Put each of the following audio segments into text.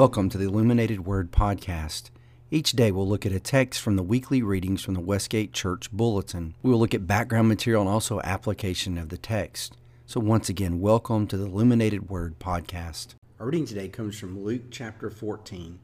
Welcome to the Illuminated Word Podcast. Each day we'll look at a text from the weekly readings from the Westgate Church Bulletin. We will look at background material and also application of the text. So, once again, welcome to the Illuminated Word Podcast. Our reading today comes from Luke chapter 14,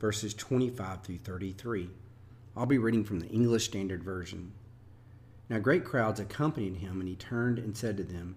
verses 25 through 33. I'll be reading from the English Standard Version. Now, great crowds accompanied him, and he turned and said to them,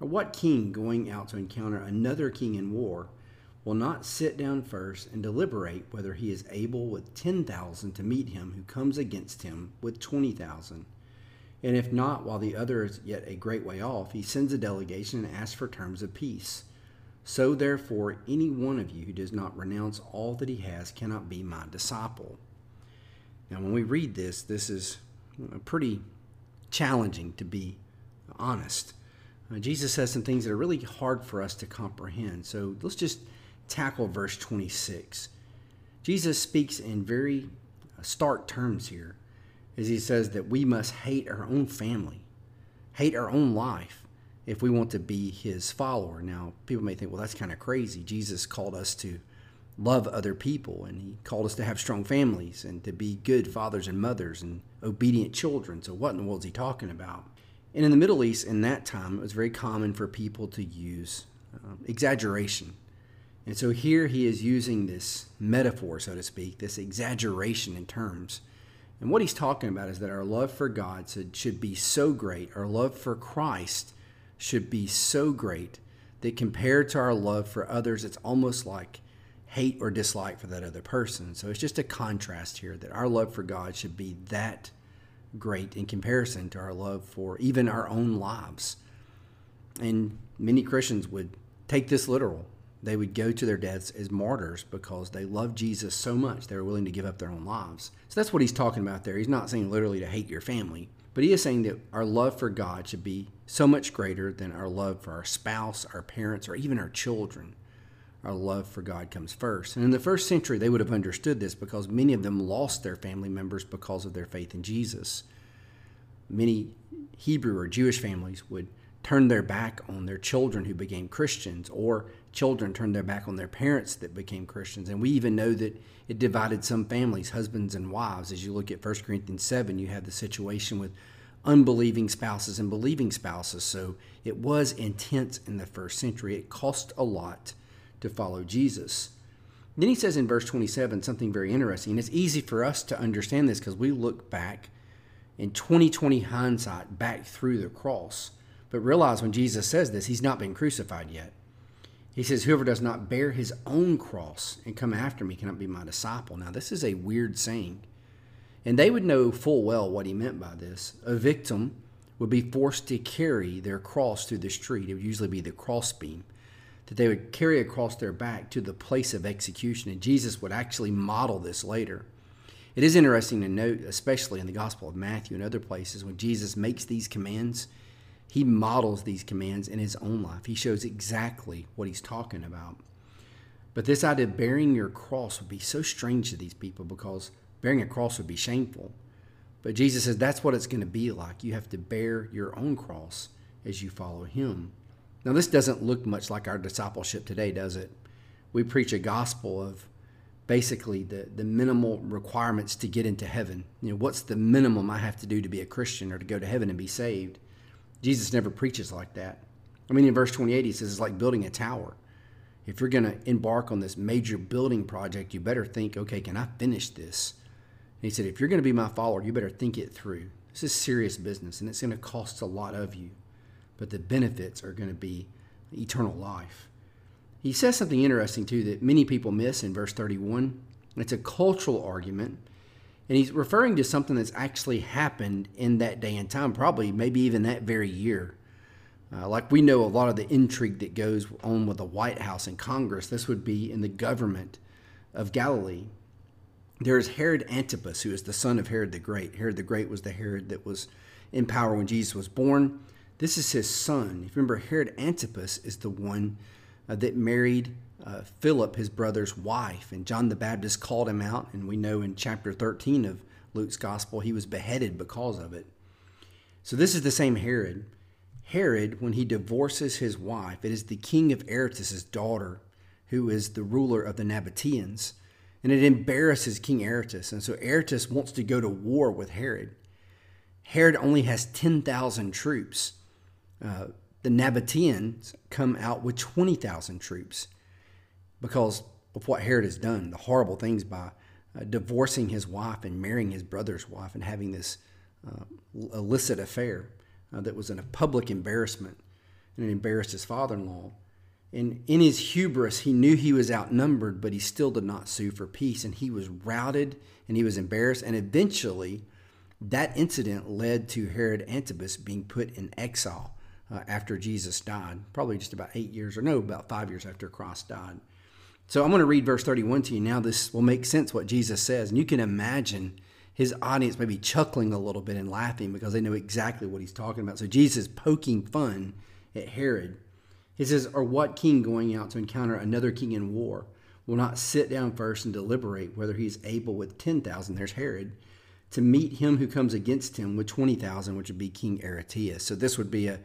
What king going out to encounter another king in war will not sit down first and deliberate whether he is able with 10,000 to meet him who comes against him with 20,000? And if not, while the other is yet a great way off, he sends a delegation and asks for terms of peace. So therefore, any one of you who does not renounce all that he has cannot be my disciple. Now, when we read this, this is pretty challenging to be honest. Uh, Jesus says some things that are really hard for us to comprehend. So let's just tackle verse 26. Jesus speaks in very uh, stark terms here as he says that we must hate our own family, hate our own life if we want to be his follower. Now, people may think, well, that's kind of crazy. Jesus called us to love other people and he called us to have strong families and to be good fathers and mothers and obedient children. So, what in the world is he talking about? And in the Middle East, in that time, it was very common for people to use um, exaggeration. And so here he is using this metaphor, so to speak, this exaggeration in terms. And what he's talking about is that our love for God should be so great, our love for Christ should be so great that compared to our love for others, it's almost like hate or dislike for that other person. So it's just a contrast here that our love for God should be that great in comparison to our love for even our own lives. And many Christians would take this literal. They would go to their deaths as martyrs because they love Jesus so much they were willing to give up their own lives. So that's what he's talking about there. He's not saying literally to hate your family, but he is saying that our love for God should be so much greater than our love for our spouse, our parents, or even our children our love for God comes first. And in the first century, they would have understood this because many of them lost their family members because of their faith in Jesus. Many Hebrew or Jewish families would turn their back on their children who became Christians, or children turned their back on their parents that became Christians. And we even know that it divided some families, husbands and wives. As you look at 1 Corinthians 7, you have the situation with unbelieving spouses and believing spouses. So it was intense in the first century. It cost a lot to follow Jesus. Then he says in verse 27 something very interesting. It's easy for us to understand this because we look back in 2020 hindsight back through the cross. But realize when Jesus says this, he's not been crucified yet. He says, Whoever does not bear his own cross and come after me cannot be my disciple. Now, this is a weird saying. And they would know full well what he meant by this. A victim would be forced to carry their cross through the street. It would usually be the crossbeam that they would carry across their back to the place of execution. And Jesus would actually model this later. It is interesting to note, especially in the Gospel of Matthew and other places, when Jesus makes these commands, he models these commands in his own life. He shows exactly what he's talking about. But this idea of bearing your cross would be so strange to these people because bearing a cross would be shameful. But Jesus says that's what it's going to be like. You have to bear your own cross as you follow him. Now, this doesn't look much like our discipleship today, does it? We preach a gospel of basically the, the minimal requirements to get into heaven. You know, what's the minimum I have to do to be a Christian or to go to heaven and be saved? Jesus never preaches like that. I mean, in verse 28, he says it's like building a tower. If you're going to embark on this major building project, you better think, okay, can I finish this? And he said, if you're going to be my follower, you better think it through. This is serious business, and it's going to cost a lot of you but the benefits are going to be eternal life. He says something interesting too that many people miss in verse 31. It's a cultural argument, and he's referring to something that's actually happened in that day and time, probably maybe even that very year. Uh, like we know a lot of the intrigue that goes on with the White House and Congress, this would be in the government of Galilee, there is Herod Antipas, who is the son of Herod the Great. Herod the Great was the Herod that was in power when Jesus was born. This is his son. If you remember, Herod Antipas is the one uh, that married uh, Philip, his brother's wife, and John the Baptist called him out. And we know in chapter 13 of Luke's gospel, he was beheaded because of it. So this is the same Herod. Herod, when he divorces his wife, it is the king of Aretas' daughter, who is the ruler of the Nabateans. And it embarrasses King Aretas. And so Aretas wants to go to war with Herod. Herod only has 10,000 troops. Uh, the Nabateans come out with 20,000 troops because of what Herod has done, the horrible things by uh, divorcing his wife and marrying his brother's wife and having this uh, illicit affair uh, that was in a public embarrassment and it embarrassed his father in law. And in his hubris, he knew he was outnumbered, but he still did not sue for peace. And he was routed and he was embarrassed. And eventually, that incident led to Herod Antipas being put in exile uh, after Jesus died, probably just about eight years, or no, about five years after Christ died. So I'm going to read verse 31 to you now. This will make sense what Jesus says. And you can imagine his audience maybe chuckling a little bit and laughing because they know exactly what he's talking about. So Jesus poking fun at Herod. He says, Or what king going out to encounter another king in war will not sit down first and deliberate whether he is able with 10,000, there's Herod, to meet him who comes against him with 20,000, which would be King Aretas. So this would be a,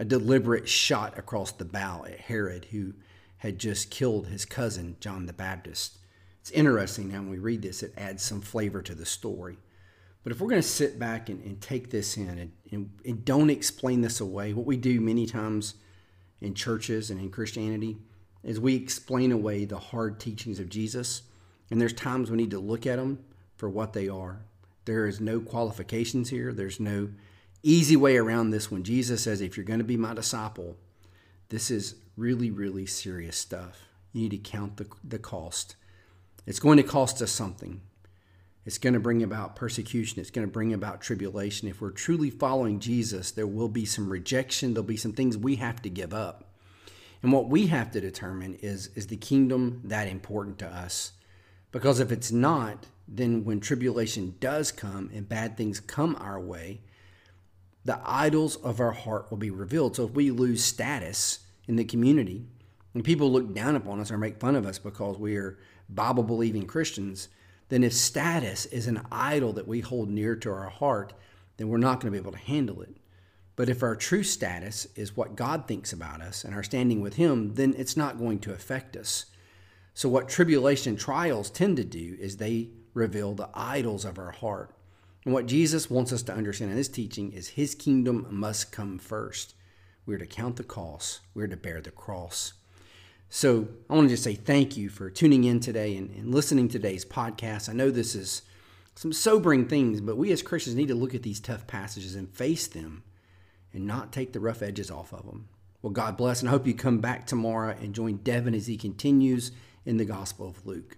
a deliberate shot across the bow at Herod, who had just killed his cousin, John the Baptist. It's interesting now when we read this, it adds some flavor to the story. But if we're going to sit back and, and take this in and, and, and, don't explain this away, what we do many times in churches and in Christianity is we explain away the hard teachings of Jesus. And there's times we need to look at them for what they are. There is no qualifications here, there's no easy way around this when Jesus says, if you're going to be my disciple, this is really, really serious stuff. You need to count the, the cost. It's going to cost us something. It's going to bring about persecution. It's going to bring about tribulation. If we're truly following Jesus, there will be some rejection. There'll be some things we have to give up. And what we have to determine is is the kingdom that important to us? Because if it's not, then when tribulation does come and bad things come our way, the idols of our heart will be revealed. So if we lose status in the community and people look down upon us or make fun of us because we are Bible believing Christians, then if status is an idol that we hold near to our heart, then we're not going to be able to handle it. But if our true status is what God thinks about us and our standing with Him, then it's not going to affect us. So, what tribulation trials tend to do is they reveal the idols of our heart. And what Jesus wants us to understand in this teaching is his kingdom must come first. We're to count the cost, we're to bear the cross. So I want to just say thank you for tuning in today and, and listening to today's podcast. I know this is some sobering things, but we as Christians need to look at these tough passages and face them and not take the rough edges off of them. Well, God bless, and I hope you come back tomorrow and join Devin as he continues in the Gospel of Luke.